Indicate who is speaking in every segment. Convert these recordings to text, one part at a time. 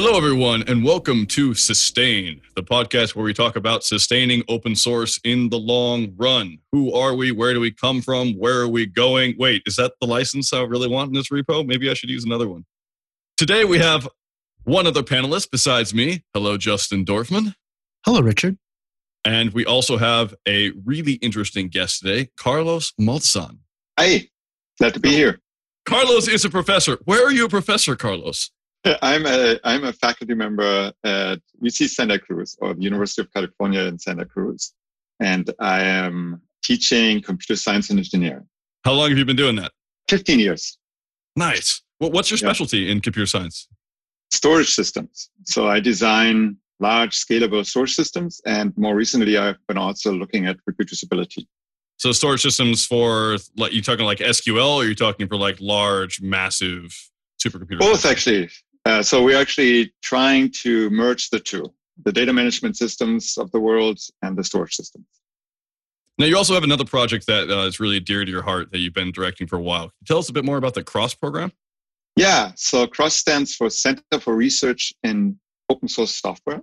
Speaker 1: Hello, everyone, and welcome to Sustain, the podcast where we talk about sustaining open source in the long run. Who are we? Where do we come from? Where are we going? Wait, is that the license I really want in this repo? Maybe I should use another one. Today we have one other panelist besides me. Hello, Justin Dorfman.
Speaker 2: Hello, Richard.
Speaker 1: And we also have a really interesting guest today, Carlos Maltzahn.
Speaker 3: Hey, glad to be here.
Speaker 1: Carlos is a professor. Where are you a professor, Carlos?
Speaker 3: I'm a I'm a faculty member at UC Santa Cruz or the University of California in Santa Cruz, and I am teaching computer science and engineering.
Speaker 1: How long have you been doing that?
Speaker 3: Fifteen years.
Speaker 1: Nice. What's your specialty yeah. in computer science?
Speaker 3: Storage systems. So I design large scalable storage systems, and more recently, I've been also looking at reproducibility.
Speaker 1: So storage systems for like you talking like SQL, or you talking for like large, massive supercomputers?
Speaker 3: Both actually. Uh, so we're actually trying to merge the two the data management systems of the world and the storage systems.
Speaker 1: Now, you also have another project that uh, is really dear to your heart that you've been directing for a while. tell us a bit more about the CROSS program?
Speaker 3: Yeah, so CROSS stands for Center for Research in Open Source Software.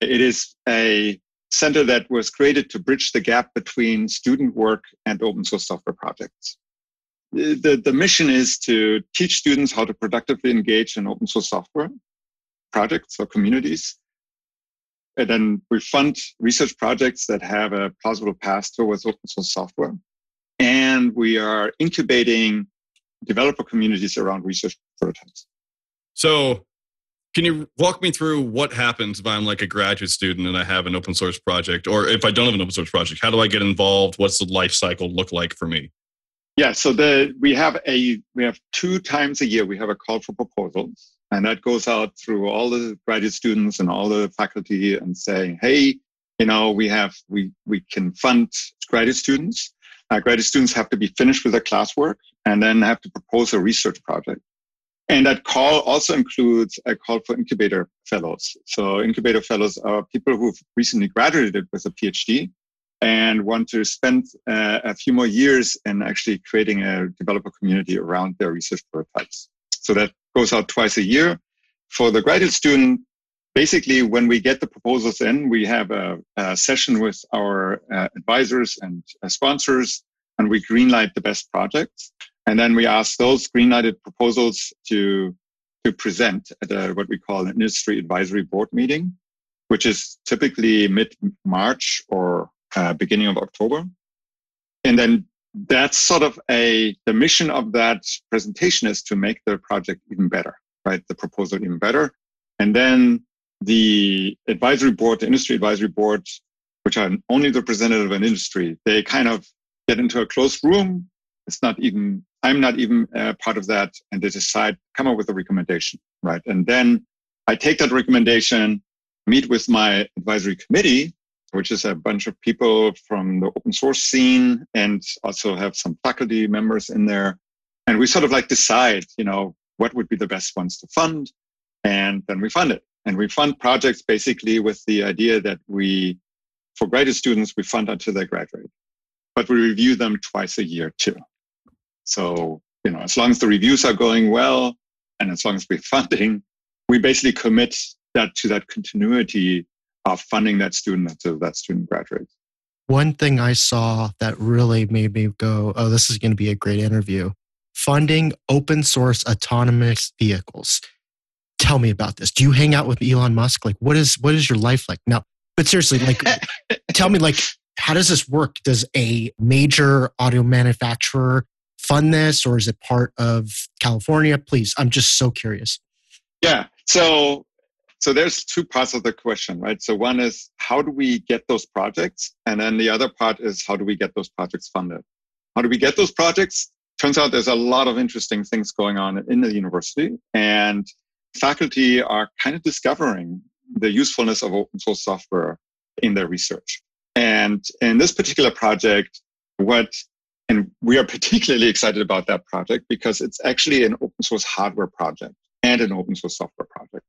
Speaker 3: It is a center that was created to bridge the gap between student work and open source software projects the, the mission is to teach students how to productively engage in open source software projects or communities. And then we fund research projects that have a plausible path towards open source software. And we are incubating developer communities around research prototypes.
Speaker 1: So, can you walk me through what happens if I'm like a graduate student and I have an open source project, or if I don't have an open source project? How do I get involved? What's the life cycle look like for me?
Speaker 3: Yeah, so the we have a we have two times a year we have a call for proposals, and that goes out through all the graduate students and all the faculty and saying, hey, you know, we have we we can fund graduate students. Uh, graduate students have to be finished with their classwork and then have to propose a research project. And that call also includes a call for incubator fellows. So incubator fellows are people who've recently graduated with a PhD and want to spend uh, a few more years in actually creating a developer community around their research prototypes. So that goes out twice a year. For the graduate student, basically, when we get the proposals in, we have a, a session with our uh, advisors and uh, sponsors, and we greenlight the best projects. And then we ask those greenlighted proposals to to present at a, what we call an industry advisory board meeting, which is typically mid March or uh, beginning of October. And then that's sort of a, the mission of that presentation is to make the project even better, right? The proposal even better. And then the advisory board, the industry advisory board, which are only the representative of an industry, they kind of get into a closed room. It's not even, I'm not even uh, part of that. And they decide, come up with a recommendation, right? And then I take that recommendation, meet with my advisory committee, which is a bunch of people from the open source scene and also have some faculty members in there. And we sort of like decide, you know, what would be the best ones to fund. And then we fund it. And we fund projects basically with the idea that we, for graduate students, we fund until they graduate. But we review them twice a year too. So, you know, as long as the reviews are going well and as long as we're funding, we basically commit that to that continuity of funding that student until that student graduates.
Speaker 2: One thing I saw that really made me go, oh, this is going to be a great interview funding open source autonomous vehicles. Tell me about this. Do you hang out with Elon Musk? Like, what is what is your life like now? But seriously, like, tell me, like, how does this work? Does a major auto manufacturer fund this, or is it part of California? Please, I'm just so curious.
Speaker 3: Yeah. So so there's two parts of the question, right? So one is how do we get those projects? And then the other part is how do we get those projects funded? How do we get those projects? Turns out there's a lot of interesting things going on in the university. And faculty are kind of discovering the usefulness of open source software in their research. And in this particular project, what and we are particularly excited about that project because it's actually an open source hardware project and an open source software project.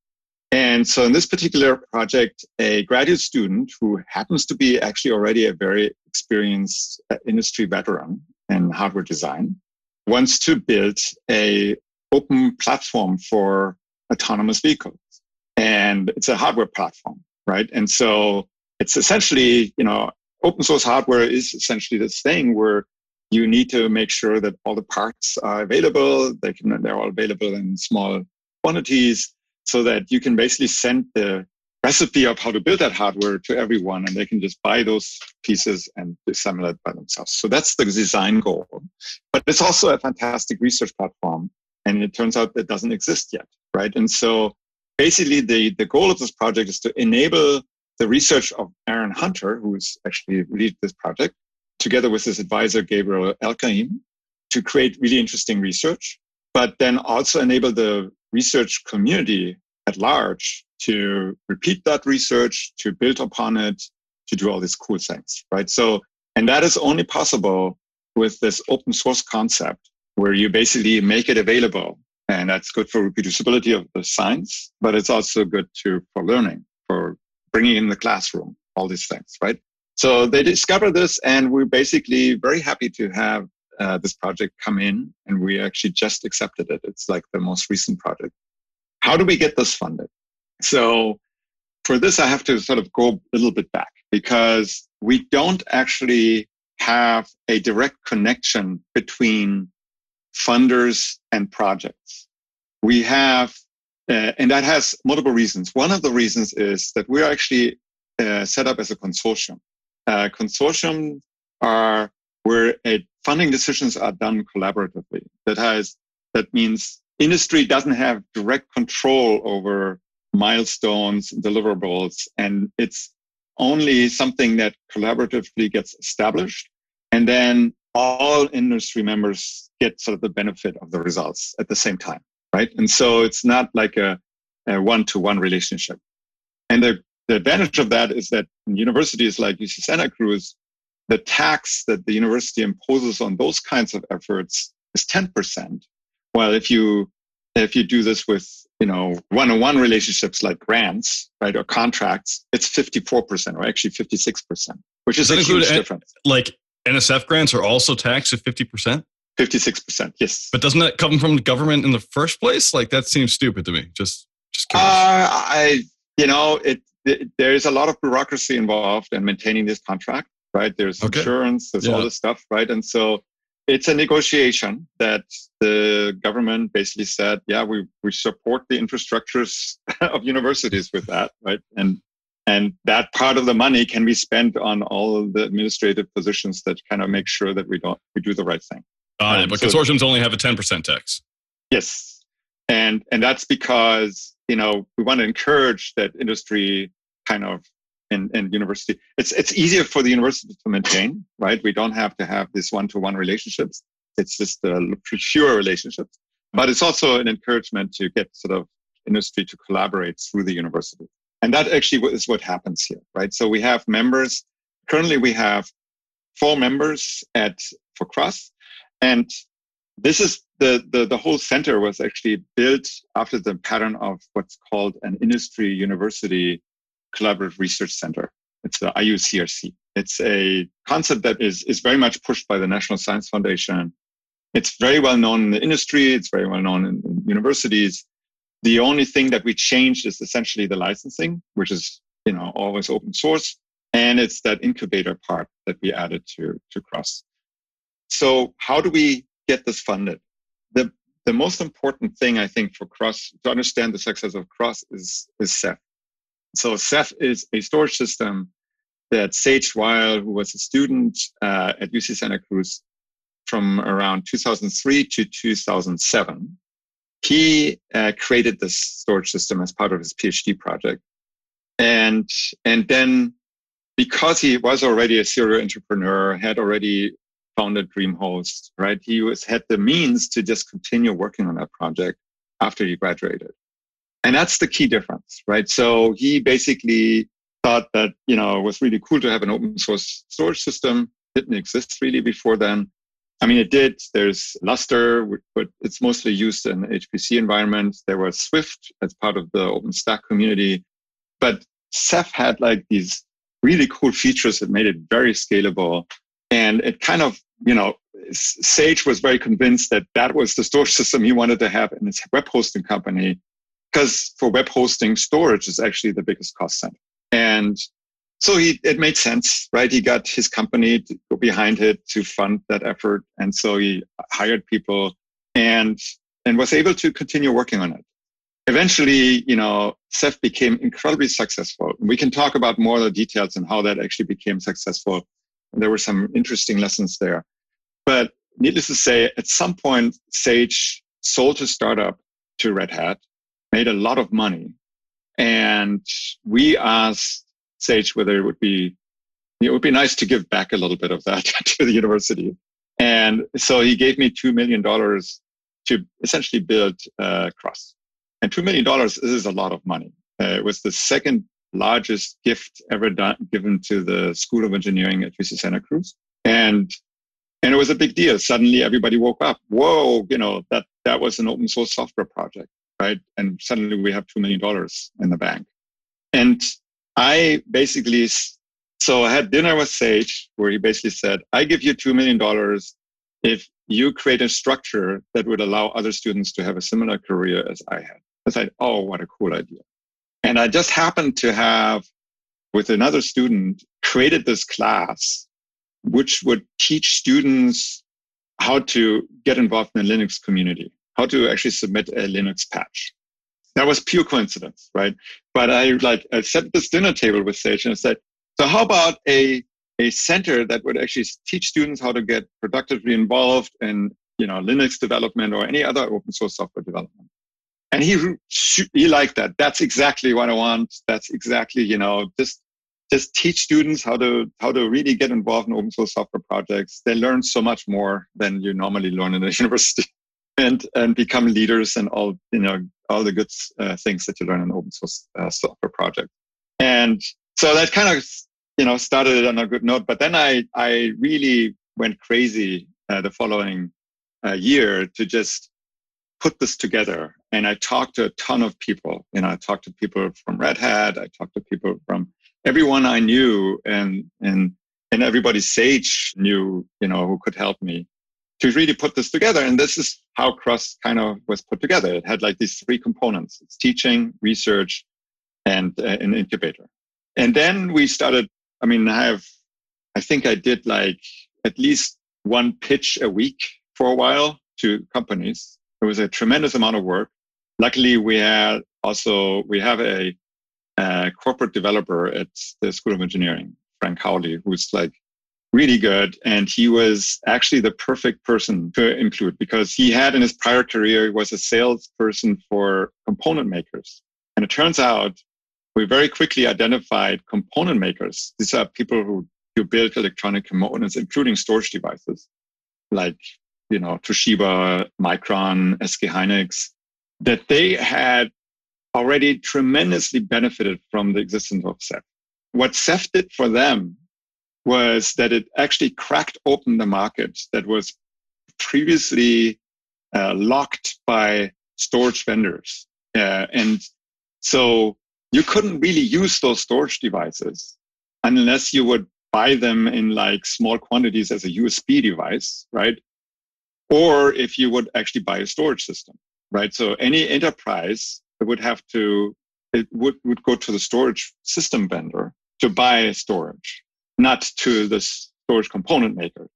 Speaker 3: And so in this particular project, a graduate student who happens to be actually already a very experienced uh, industry veteran in hardware design wants to build a open platform for autonomous vehicles. And it's a hardware platform, right? And so it's essentially, you know, open source hardware is essentially this thing where you need to make sure that all the parts are available. They can, they're all available in small quantities so that you can basically send the recipe of how to build that hardware to everyone and they can just buy those pieces and assemble it by themselves. So that's the design goal. But it's also a fantastic research platform. And it turns out that doesn't exist yet, right? And so basically the, the goal of this project is to enable the research of Aaron Hunter, who's actually lead this project, together with his advisor, Gabriel Elkaim, to create really interesting research, but then also enable the research community at large to repeat that research, to build upon it, to do all these cool things, right? So, and that is only possible with this open source concept where you basically make it available. And that's good for reproducibility of the science, but it's also good to, for learning, for bringing in the classroom, all these things, right? So they discovered this and we're basically very happy to have uh, this project come in and we actually just accepted it. It's like the most recent project. How do we get this funded? So for this, I have to sort of go a little bit back because we don't actually have a direct connection between funders and projects. We have, uh, and that has multiple reasons. One of the reasons is that we're actually uh, set up as a consortium. Uh, consortium are where funding decisions are done collaboratively. That has that means industry doesn't have direct control over milestones, deliverables, and it's only something that collaboratively gets established. And then all industry members get sort of the benefit of the results at the same time, right? And so it's not like a, a one-to-one relationship. And the, the advantage of that is that universities like UC Santa Cruz, the tax that the university imposes on those kinds of efforts is 10%. While if you if you do this with you know one-on-one relationships like grants right or contracts it's 54% or actually 56% which is a huge difference.
Speaker 1: like nsf grants are also taxed at 50%
Speaker 3: 56% yes.
Speaker 1: But doesn't that come from the government in the first place? Like that seems stupid to me. Just just
Speaker 3: curious. Uh, i you know it, it, there's a lot of bureaucracy involved in maintaining this contract right there's okay. insurance there's yeah. all this stuff right and so it's a negotiation that the government basically said, yeah, we, we support the infrastructures of universities with that, right? And and that part of the money can be spent on all of the administrative positions that kind of make sure that we don't we do the right thing.
Speaker 1: Uh, but so, consortiums only have a 10% tax.
Speaker 3: Yes. And and that's because, you know, we want to encourage that industry kind of and, university. It's it's easier for the university to maintain, right? We don't have to have this one-to-one relationships. It's just a pure relationships. But it's also an encouragement to get sort of industry to collaborate through the university. And that actually is what happens here, right? So we have members. Currently, we have four members at for CROSS, and this is the, the the whole center was actually built after the pattern of what's called an industry university Collaborative Research Center. It's the IUCRC. It's a concept that is, is very much pushed by the National Science Foundation. It's very well known in the industry. It's very well known in, in universities. The only thing that we changed is essentially the licensing, which is, you know, always open source. And it's that incubator part that we added to, to CROSS. So how do we get this funded? The, the most important thing I think for CROSS to understand the success of CROSS is, is Ceph. So Ceph is a storage system that Sage Weil, who was a student uh, at UC Santa Cruz from around 2003 to 2007, he uh, created this storage system as part of his PhD project. And, and then because he was already a serial entrepreneur, had already founded DreamHost, right? He was had the means to just continue working on that project after he graduated. And that's the key difference, right? So he basically thought that, you know, it was really cool to have an open source storage system. Didn't exist really before then. I mean, it did. There's Lustre, but it's mostly used in HPC environments. There was Swift as part of the OpenStack community. But Ceph had like these really cool features that made it very scalable. And it kind of, you know, Sage was very convinced that that was the storage system he wanted to have in his web hosting company. Because for web hosting, storage is actually the biggest cost center. And so he, it made sense, right? He got his company to behind it to fund that effort. And so he hired people and, and was able to continue working on it. Eventually, you know, Ceph became incredibly successful. We can talk about more of the details and how that actually became successful. And there were some interesting lessons there. But needless to say, at some point, Sage sold his startup to Red Hat, made a lot of money. And we asked Sage whether it would be it would be nice to give back a little bit of that to the university. And so he gave me $2 million to essentially build uh, Cross. And $2 million is a lot of money. Uh, it was the second largest gift ever done, given to the School of Engineering at UC Santa Cruz. And and it was a big deal. Suddenly everybody woke up. Whoa, you know, that that was an open source software project, right? And suddenly we have $2 million in the bank. And I basically, so I had dinner with Sage where he basically said, I give you $2 million if you create a structure that would allow other students to have a similar career as I had. I said, oh, what a cool idea. And I just happened to have, with another student, created this class which would teach students how to get involved in the Linux community, how to actually submit a Linux patch that was pure coincidence, right? But I like I at this dinner table with Sage and I said, so how about a a center that would actually teach students how to get productively involved in you know Linux development or any other open source software development? And he he liked that. That's exactly what I want. That's exactly you know just just teach students how to how to really get involved in open source software projects. They learn so much more than you normally learn in a university and and become leaders and all you know all the good uh, things that you learn in open source uh, software project. And so that kind of you know started it on a good note. But then I I really went crazy uh, the following uh, year to just put this together. And I talked to a ton of people. You know, I talked to people from Red Hat. I talked to people from everyone I knew, and and and everybody Sage knew. You know, who could help me to really put this together. And this is how Cross kind of was put together. It had like these three components: it's teaching, research, and uh, an incubator. And then we started. I mean, I have, I think I did like at least one pitch a week for a while to companies. It was a tremendous amount of work. Luckily, we had also we have a, a corporate developer at the School of Engineering, Frank Howley, who's like really good. And he was actually the perfect person to include because he had in his prior career, was a salesperson for component makers. And it turns out we very quickly identified component makers. These are people who, who build electronic components, including storage devices like, you know, Toshiba, Micron, SK Hynix, that they had already tremendously benefited from the existence of Ceph. What Ceph did for them was that it actually cracked open the market that was previously uh, locked by storage vendors. Uh, and so you couldn't really use those storage devices unless you would buy them in like small quantities as a USB device, right? Or if you would actually buy a storage system, right? So any enterprise would have to, it would, would go to the storage system vendor to buy storage not to the storage component maker.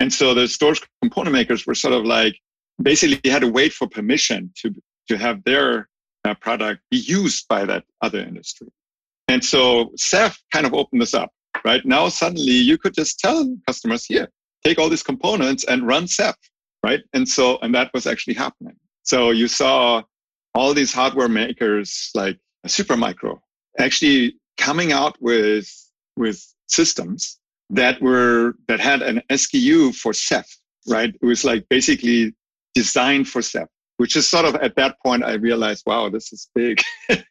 Speaker 3: And so the storage component makers were sort of like basically had to wait for permission to to have their uh, product be used by that other industry. And so Ceph kind of opened this up. Right now, suddenly you could just tell customers here, take all these components and run Ceph, right? And so and that was actually happening. So you saw all these hardware makers like Supermicro actually coming out with with systems that were that had an SKU for Ceph, right? It was like basically designed for Ceph. which is sort of at that point I realized, wow, this is big. and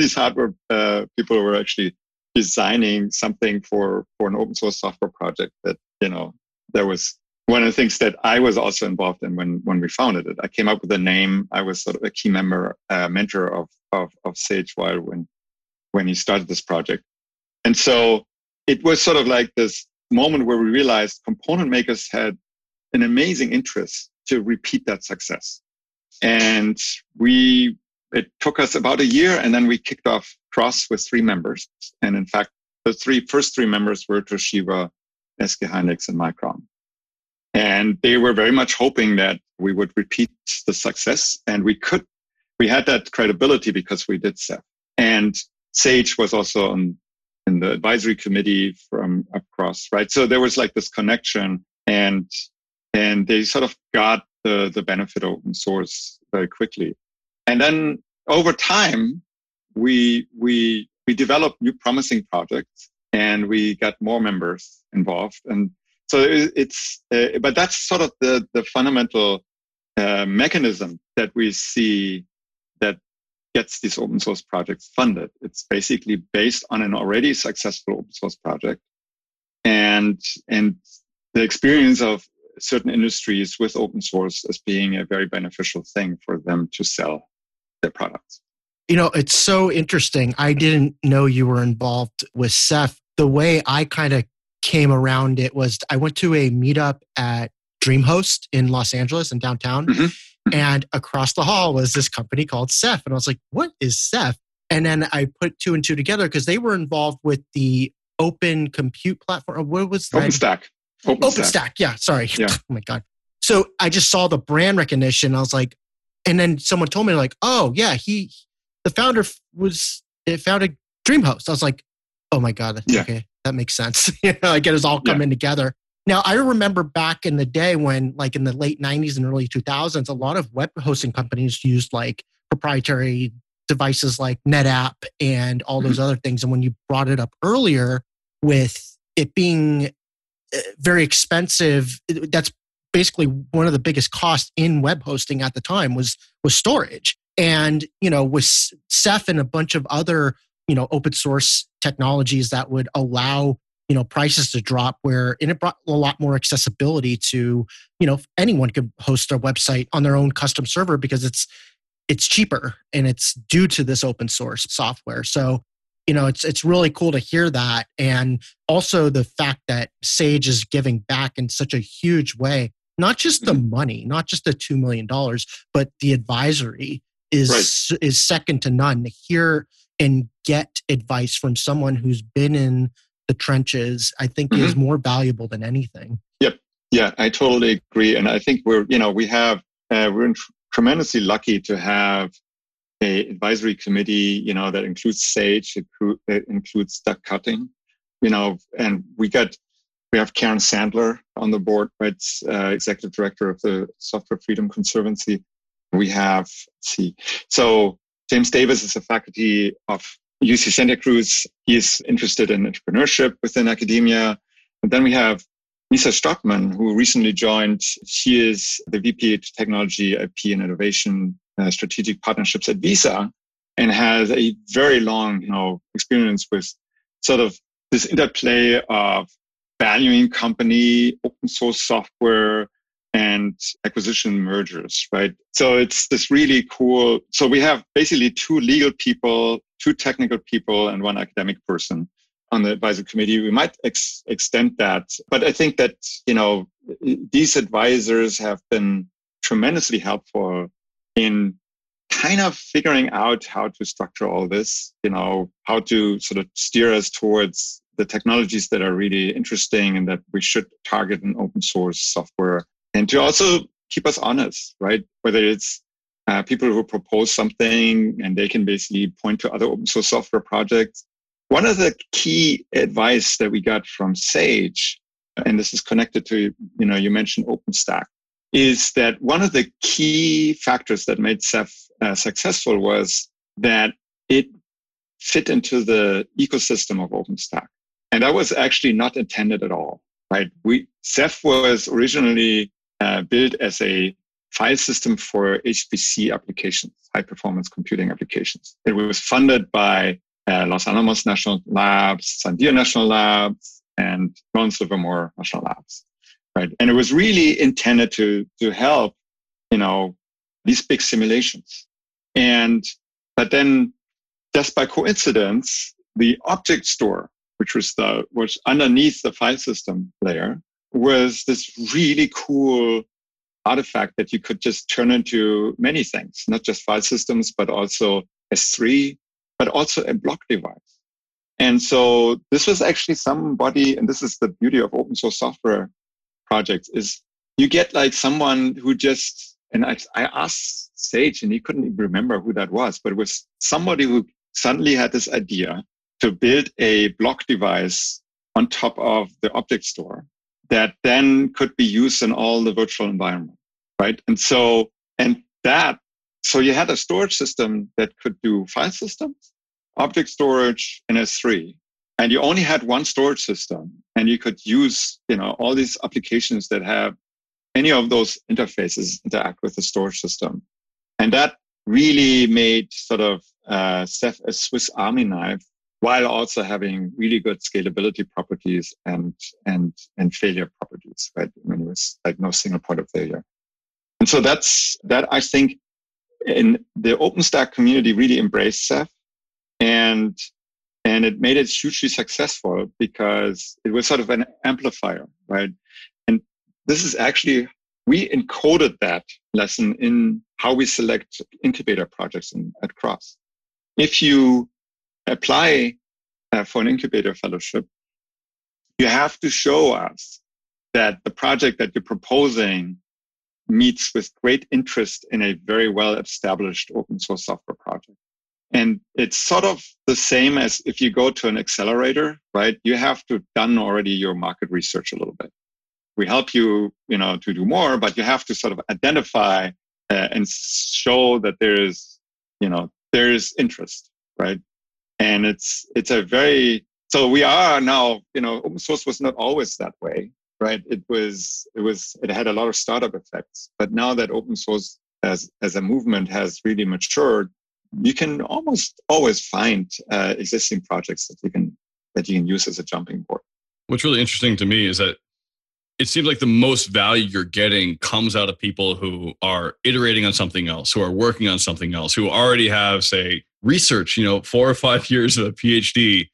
Speaker 3: these hardware uh, people were actually designing something for for an open source software project that you know there was one of the things that I was also involved in when when we founded it. I came up with a name. I was sort of a key member, uh, mentor of, of of Sage Weil when when he started this project, and so it was sort of like this moment where we realized component makers had an amazing interest to repeat that success. And we, it took us about a year and then we kicked off Cross with three members. And in fact, the three first three members were Toshiba, SK Hynix, and Micron. And they were very much hoping that we would repeat the success. And we could, we had that credibility because we did so. And Sage was also on in the advisory committee from across, right? So there was like this connection and and they sort of got the, the benefit of open source very quickly. And then over time, we, we, we developed new promising projects and we got more members involved. And so it's, uh, but that's sort of the, the fundamental uh, mechanism that we see that gets these open source projects funded. It's basically based on an already successful open source project. And, and the experience of certain industries with open source as being a very beneficial thing for them to sell their products.
Speaker 2: You know, it's so interesting. I didn't know you were involved with Ceph. The way I kind of came around it was I went to a meetup at DreamHost in Los Angeles in downtown. Mm-hmm. Mm-hmm. And across the hall was this company called Ceph. And I was like, what is Ceph? And then I put two and two together because they were involved with the open compute platform. What was that?
Speaker 3: OpenStack.
Speaker 2: OpenStack. OpenStack. Yeah, sorry. Yeah. oh my god. So I just saw the brand recognition. I was like, and then someone told me like, oh yeah, he, the founder was it founded DreamHost. I was like, oh my god, yeah. okay, that makes sense. you know, like it was all coming yeah. together. Now I remember back in the day when, like in the late '90s and early 2000s, a lot of web hosting companies used like proprietary devices like NetApp and all those mm-hmm. other things. And when you brought it up earlier with it being very expensive. That's basically one of the biggest costs in web hosting at the time was was storage. And you know, with Ceph and a bunch of other you know open source technologies that would allow you know prices to drop where and it brought a lot more accessibility to you know anyone could host their website on their own custom server because it's it's cheaper and it's due to this open source software so you know it's it's really cool to hear that and also the fact that sage is giving back in such a huge way not just the mm-hmm. money not just the 2 million dollars but the advisory is right. is second to none to hear and get advice from someone who's been in the trenches i think mm-hmm. is more valuable than anything
Speaker 3: yep yeah i totally agree and i think we're you know we have uh, we're tremendously lucky to have a advisory committee, you know, that includes Sage, it includes Doug Cutting, you know, and we got we have Karen Sandler on the board, right? Uh, executive director of the Software Freedom Conservancy. We have, see, so James Davis is a faculty of UC Santa Cruz. He's interested in entrepreneurship within academia. And then we have Lisa Stockman, who recently joined. She is the VP of Technology, IP, and Innovation uh, strategic partnerships at Visa and has a very long, you know, experience with sort of this interplay of valuing company, open source software, and acquisition mergers, right? So it's this really cool. So we have basically two legal people, two technical people, and one academic person on the advisory committee. We might ex- extend that, but I think that you know these advisors have been tremendously helpful in kind of figuring out how to structure all this, you know, how to sort of steer us towards the technologies that are really interesting and that we should target in open source software and to also keep us honest, right? Whether it's uh, people who propose something and they can basically point to other open source software projects. One of the key advice that we got from Sage, and this is connected to, you know, you mentioned OpenStack, is that one of the key factors that made Ceph uh, successful was that it fit into the ecosystem of OpenStack. And that was actually not intended at all, right? We, Ceph was originally uh, built as a file system for HPC applications, high performance computing applications. It was funded by uh, Los Alamos National Labs, Sandia National Labs, and Lawrence Livermore National Labs, right? And it was really intended to to help, you know, these big simulations. And but then, just by coincidence, the object store, which was the was underneath the file system layer, was this really cool artifact that you could just turn into many things, not just file systems, but also S3, but also a block device. And so this was actually somebody, and this is the beauty of open source software projects, is you get like someone who just, and I, I asked Sage and he couldn't remember who that was, but it was somebody who suddenly had this idea to build a block device on top of the object store that then could be used in all the virtual environment, right? And so, and that, so you had a storage system that could do file systems, object storage, and S3. And you only had one storage system and you could use, you know, all these applications that have any of those interfaces interact with the storage system. And that really made sort of uh, a Swiss Army knife while also having really good scalability properties and and and failure properties, right? I mean, it was like no single point of failure. And so that's that I think in the OpenStack community really embraced Ceph and and it made it hugely successful because it was sort of an amplifier, right? And this is actually we encoded that lesson in how we select incubator projects in, at Cross. If you apply uh, for an incubator fellowship, you have to show us that the project that you're proposing meets with great interest in a very well established open source software project. And it's sort of the same as if you go to an accelerator, right? You have to done already your market research a little bit. We help you, you know, to do more, but you have to sort of identify uh, and show that there is, you know, there is interest, right? And it's it's a very so we are now you know open source was not always that way right? It was it was it had a lot of startup effects. But now that open source as as a movement has really matured you can almost always find uh, existing projects that you can that you can use as a jumping board.
Speaker 1: What's really interesting to me is that it seems like the most value you're getting comes out of people who are iterating on something else, who are working on something else, who already have, say, research, you know, four or five years of a PhD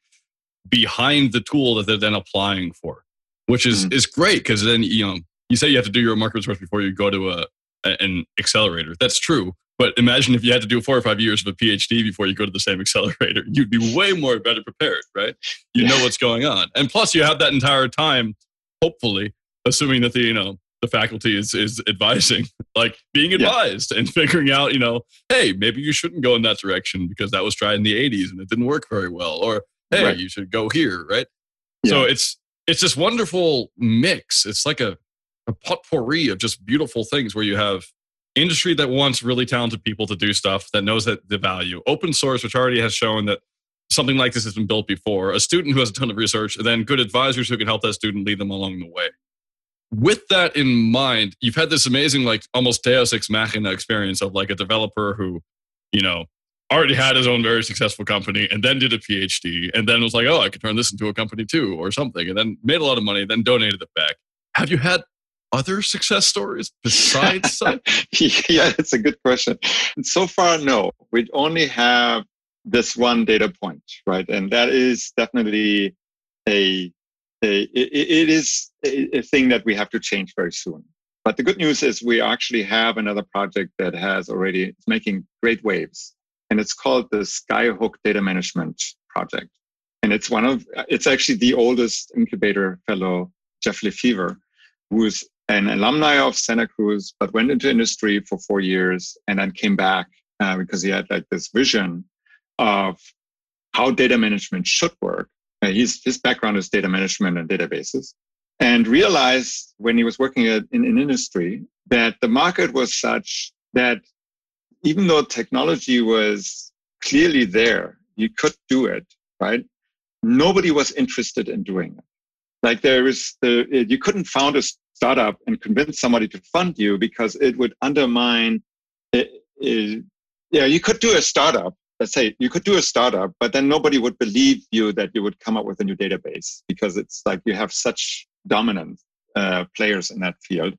Speaker 1: behind the tool that they're then applying for, which is mm-hmm. is great because then you know you say you have to do your market research before you go to a, a, an accelerator. That's true. But imagine if you had to do four or five years of a PhD before you go to the same accelerator, you'd be way more better prepared, right? You know what's going on, and plus you have that entire time, hopefully, assuming that the you know the faculty is is advising like being advised yeah. and figuring out you know hey maybe you shouldn't go in that direction because that was tried in the 80s and it didn't work very well or hey right. you should go here right yeah. so it's it's this wonderful mix it's like a, a potpourri of just beautiful things where you have industry that wants really talented people to do stuff that knows that the value open source which already has shown that something like this has been built before a student who has a ton of research and then good advisors who can help that student lead them along the way with that in mind, you've had this amazing, like almost Deus ex machina experience of like a developer who, you know, already had his own very successful company and then did a PhD and then was like, oh, I could turn this into a company too or something, and then made a lot of money, then donated it back. Have you had other success stories besides that?
Speaker 3: yeah, it's a good question. So far, no. We only have this one data point, right? And that is definitely a it, it is a thing that we have to change very soon. But the good news is we actually have another project that has already it's making great waves, and it's called the Skyhook Data Management Project. And it's one of it's actually the oldest incubator fellow, Jeff Lefevre, who's an alumni of Santa Cruz, but went into industry for four years and then came back uh, because he had like this vision of how data management should work his, his background is data management and databases, and realized when he was working at, in, in industry that the market was such that even though technology was clearly there, you could do it, right? Nobody was interested in doing it. Like there is the, you couldn't found a startup and convince somebody to fund you because it would undermine it, it, yeah you could do a startup let's say you could do a startup but then nobody would believe you that you would come up with a new database because it's like you have such dominant uh, players in that field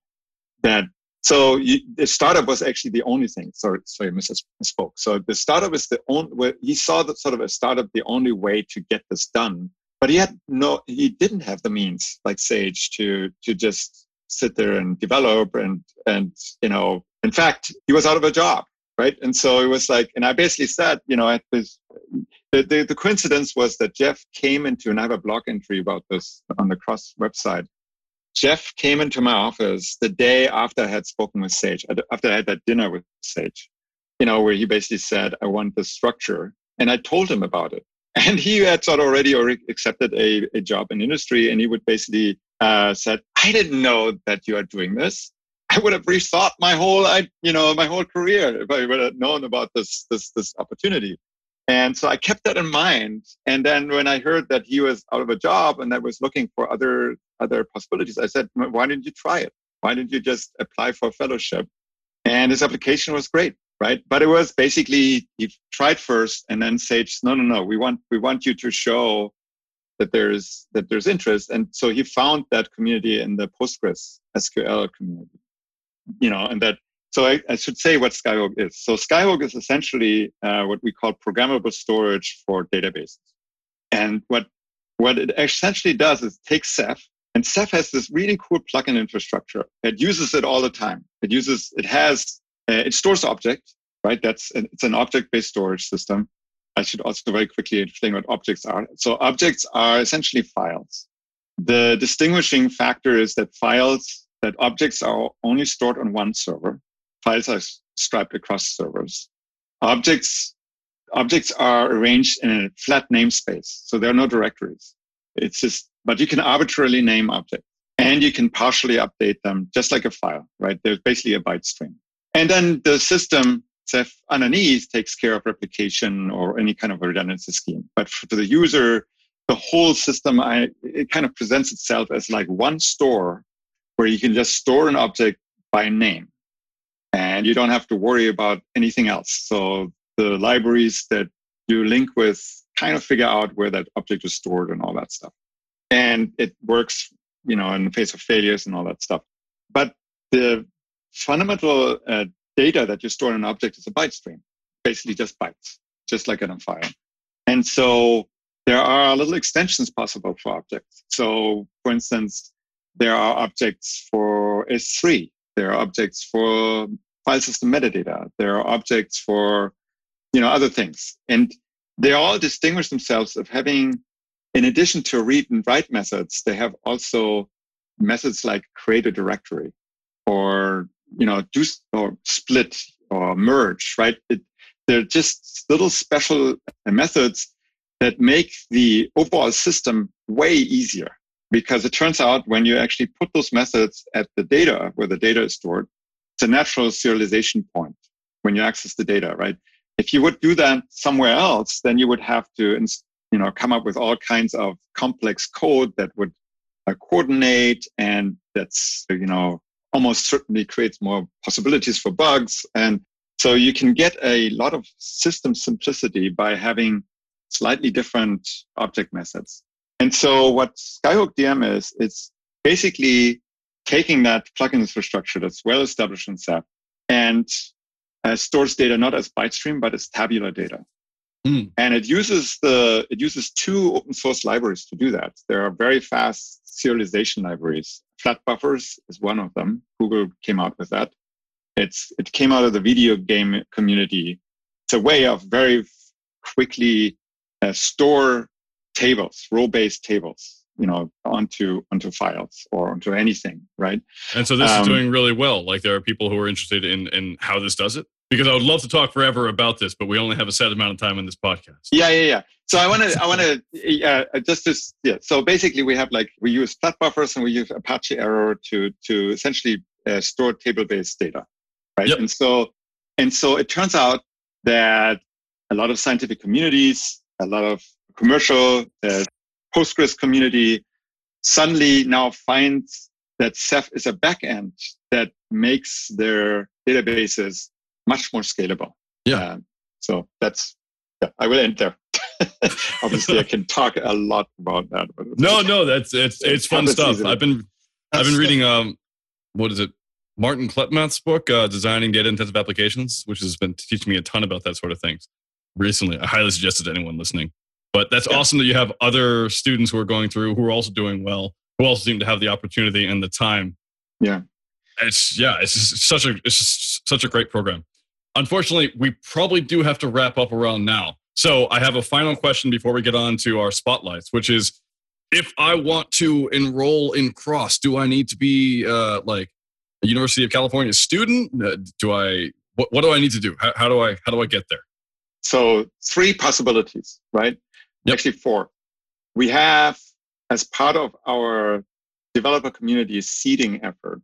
Speaker 3: that so you, the startup was actually the only thing. Sorry sorry misspoke. So the startup is the only he saw that sort of a startup the only way to get this done but he had no he didn't have the means like sage to to just sit there and develop and and you know in fact he was out of a job right? And so it was like and i basically said you know this the, the, the coincidence was that jeff came into and i have a blog entry about this on the cross website. Jeff came into my office the day after i had spoken with sage after i had that dinner with sage you know where he basically said i want the structure. And i told him about it. And he had sort of already accepted a, a job in industry and he would basically uh, said i didn't know that you are doing this i would have rethought my whole I, you know my whole career if i would have known about this this this opportunity. And so i kept that in mind. And then when i heard that he was out of a job and that was looking for other other possibilities i said why didn't you try it? Why didn't you just apply for a fellowship? And his application was great right? But it was basically he tried first, and then Sage, no, no, no, we want we want you to show that there's that there's interest, and so he found that community in the Postgres SQL community, you know, and that. So I, I should say what Skyhook is. So Skyhook is essentially uh, what we call programmable storage for databases, and what what it essentially does is take Ceph, and Ceph has this really cool plugin infrastructure. It uses it all the time. It uses it has uh, it stores objects, right? That's an, it's an object-based storage system. I should also very quickly explain what objects are. So objects are essentially files. The distinguishing factor is that files, that objects are only stored on one server. Files are striped across servers. Objects, objects are arranged in a flat namespace. So there are no directories. It's just, but you can arbitrarily name objects and you can partially update them just like a file, right? There's basically a byte stream. And then the system Ceph underneath takes care of replication or any kind of redundancy scheme. But for the user, the whole system, I, it kind of presents itself as like one store where you can just store an object by name and you don't have to worry about anything else. So the libraries that you link with kind of figure out where that object is stored and all that stuff. And it works, you know, in the face of failures and all that stuff. But the fundamental uh, data that you store in an object is a byte stream, basically just bytes, just like in a file. And so there are little extensions possible for objects. So, for instance, there are objects for S3, there are objects for file system metadata, there are objects for you know other things, and they all distinguish themselves of having, in addition to read and write methods, they have also methods like create a directory or you know do or split or merge right? It, they're just little special methods that make the overall system way easier because it turns out when you actually put those methods at the data where the data is stored it's a natural serialization point when you access the data right if you would do that somewhere else then you would have to you know come up with all kinds of complex code that would uh, coordinate and that's you know almost certainly creates more possibilities for bugs. And so you can get a lot of system simplicity by having slightly different object methods. And so what Skyhook DM is, it's basically taking that plugin infrastructure that's well established in Ceph and uh, stores data not as byte stream, but as tabular data. Mm. And it uses the it uses two open source libraries to do that. There are very fast serialization libraries. Flat buffers is one of them. Google came out with that. It's it came out of the video game community. It's a way of very quickly uh, store tables, row-based tables, you know, onto onto files or onto anything, right?
Speaker 1: And so this um, is doing really well. Like there are people who are interested in in how this does it because I would love to talk forever about this, but we only have a set amount of time in this podcast.
Speaker 3: Yeah, yeah, yeah. So I want to, I want to, uh, just to, yeah. So basically, we have like we use flat buffers and we use Apache Arrow to to essentially uh, store table-based data, right? Yep. And so and so it turns out that a lot of scientific communities, a lot of commercial uh, Postgres community, suddenly now finds that Ceph is a backend that makes their databases much more scalable.
Speaker 1: Yeah.
Speaker 3: Uh, so that's, yeah, I will end there. Obviously, I can talk a lot about that. But
Speaker 1: No, no, that's it's it's fun stuff.
Speaker 3: easily.
Speaker 1: I've been I've been
Speaker 2: the-
Speaker 1: reading um what is it? Martin Kleppmann's book, uh, Designing Data Intensive Applications, which has been teaching me a ton about that sort of things recently. I highly suggest it to anyone listening. But that's
Speaker 3: Yeah.
Speaker 1: awesome that you have other students who are going through who are also doing well, who also seem to have the opportunity and the time.
Speaker 3: Yeah.
Speaker 1: It's yeah, it's just such a it's just such a great program. Unfortunately, we probably do have to wrap up around now. So I have a final question before we get on to our spotlights, which is if I want to enroll in Cross, do I need to be uh, like a University of California student? Uh, do I what, what do I need to do? How, how do I how do I get there?
Speaker 3: So three possibilities, right?
Speaker 1: Yep.
Speaker 3: Actually, four. We have, as part of our developer community seeding effort,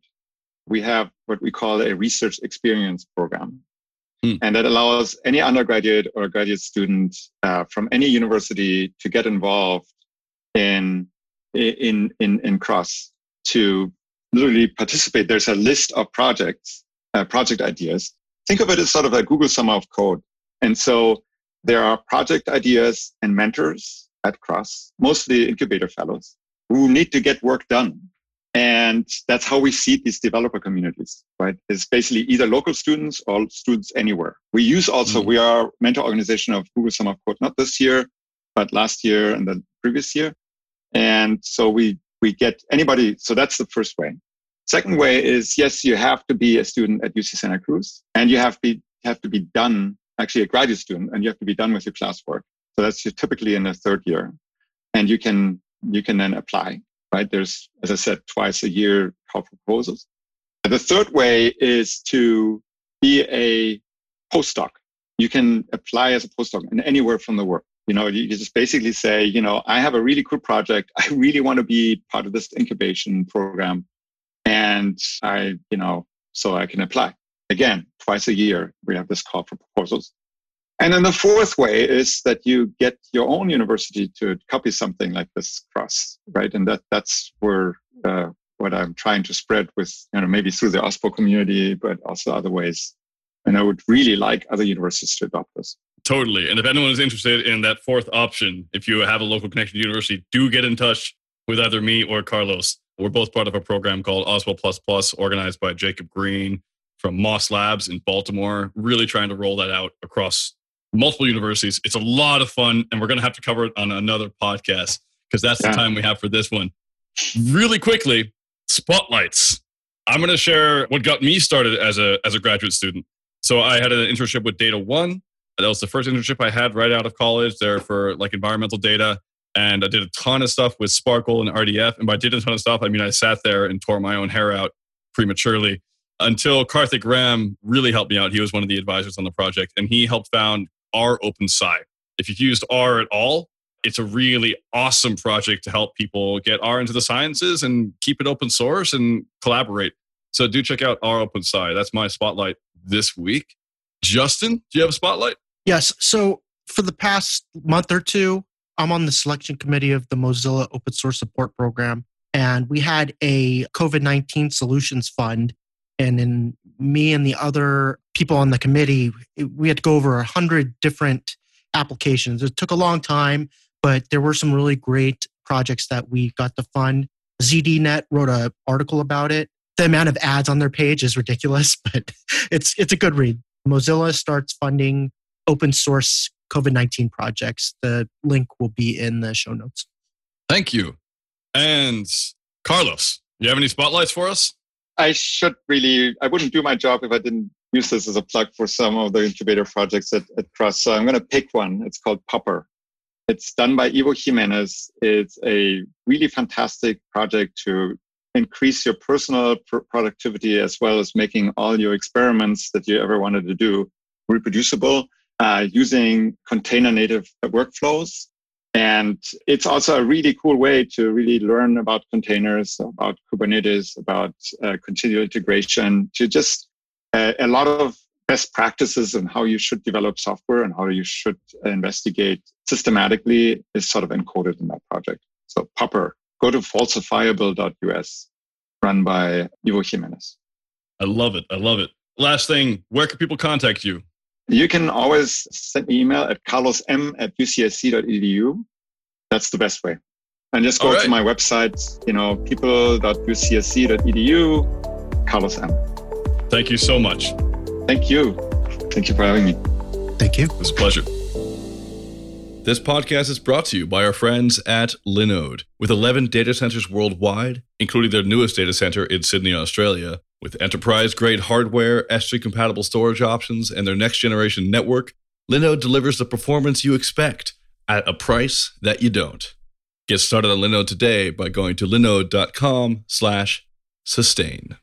Speaker 3: we have what we call a research experience program.
Speaker 1: Hmm.
Speaker 3: And that allows any undergraduate or graduate student uh, from any university to get involved in, in, in, in Cross to literally participate. There's a list of projects, uh, project ideas. Think of it as sort of a Google Summer of Code. And so there are project ideas and mentors at Cross, mostly incubator fellows, who need to get work done. And that's how we seed these developer communities, right? It's basically either local students or students anywhere. We use also,
Speaker 1: Mhm.
Speaker 3: we are mentor organization of Google Summer of Code, not this year, but last year and the previous year. And so we, we get anybody. So that's the first way. Second way is yes, you have to be a student at UC Santa Cruz and you have, be, have to be done, actually a graduate student, and you have to be done with your classwork. So that's typically in the third year. And you can, you can then apply, right? There's, as I said, twice a year call for proposals. The third way is to be a postdoc. You can apply as a postdoc in anywhere from the world. You know, you just basically say, you know, I have a really cool project. I really want to be part of this incubation program. And I, you know, so I can apply. Again, twice a year, we have this call for proposals. And then the fourth way is that you get your own university to copy something like this cross, right? And that that's where uh, what I'm trying to spread with, you know, maybe through the OSPO community, but also other ways. And I would really like other universities to adopt this.
Speaker 1: Totally. And if anyone is interested in that fourth option, if you have a local connection to university, do get in touch with either me or Carlos. We're both part of a program called OSPO Plus Plus, organized by Jacob Green from Moss Labs in Baltimore, really trying to roll that out across multiple universities. It's a lot of fun, and we're going to have to cover it on another podcast because that's
Speaker 3: Yeah.
Speaker 1: the time we have for this one. Really quickly, spotlights. I'm going to share what got me started as a as a graduate student. So I had an internship with Data One. That was the first internship I had right out of college there for like environmental data. And I did a ton of stuff with SPARQL and RDF. And by did a ton of stuff, I mean I sat there and tore my own hair out prematurely until Karthik Ram really helped me out. He was one of the advisors on the project, and he helped found rOpenSci. If you've used R at all, it's a really awesome project to help people get R into the sciences and keep it open source and collaborate. So do check out rOpenSci. That's my spotlight this week. Justin, do you have a spotlight?
Speaker 2: Yes. So for the past month or two, I'm on the selection committee of the Mozilla Open Source Support Program. And we had a COVID 19 solutions fund. And then me and the other people on the committee, we had to go over a hundred different applications. It took a long time, but there were some really great projects that we got to fund. ZDNet wrote an article about it. The amount of ads on their page is ridiculous, but it's it's a good read. Mozilla starts funding open source COVID 19 projects. The link will be in the show notes.
Speaker 1: Thank you. And Carlos, you have any spotlights for us?
Speaker 3: I should really, I wouldn't do my job if I didn't use this as a plug for some of the incubator projects at, at Cross. So I'm going to pick one. It's called Popper. It's done by Ivo Jimenez. It's a really fantastic project to increase your personal pr- productivity as well as making all your experiments that you ever wanted to do reproducible uh, using container native workflows. And it's also a really cool way to really learn about containers, about Kubernetes, about uh, continual integration, to just uh, a lot of best practices and how you should develop software and how you should investigate systematically is sort of encoded in that project. So Popper, go to falsifiable.us, run by Ivo Jimenez.
Speaker 1: I love it. I love it. Last thing, where can people contact you?
Speaker 3: You can always send me email at carlosm at ucsc.edu. That's the best way. And just go
Speaker 1: All right.
Speaker 3: to my website, you know, people.ucsc.edu, Carlos M.
Speaker 1: Thank you so much.
Speaker 3: Thank you. Thank you for having me.
Speaker 2: Thank you.
Speaker 1: It was a pleasure. This podcast is brought to you by our friends at Linode. With 11 data centers worldwide, including their newest data center in Sydney, Australia, with enterprise grade hardware, S3 compatible storage options, and their next generation network, Linode delivers the performance you expect at a price that you don't. Get started on Linode today by going to linode.com slash sustain.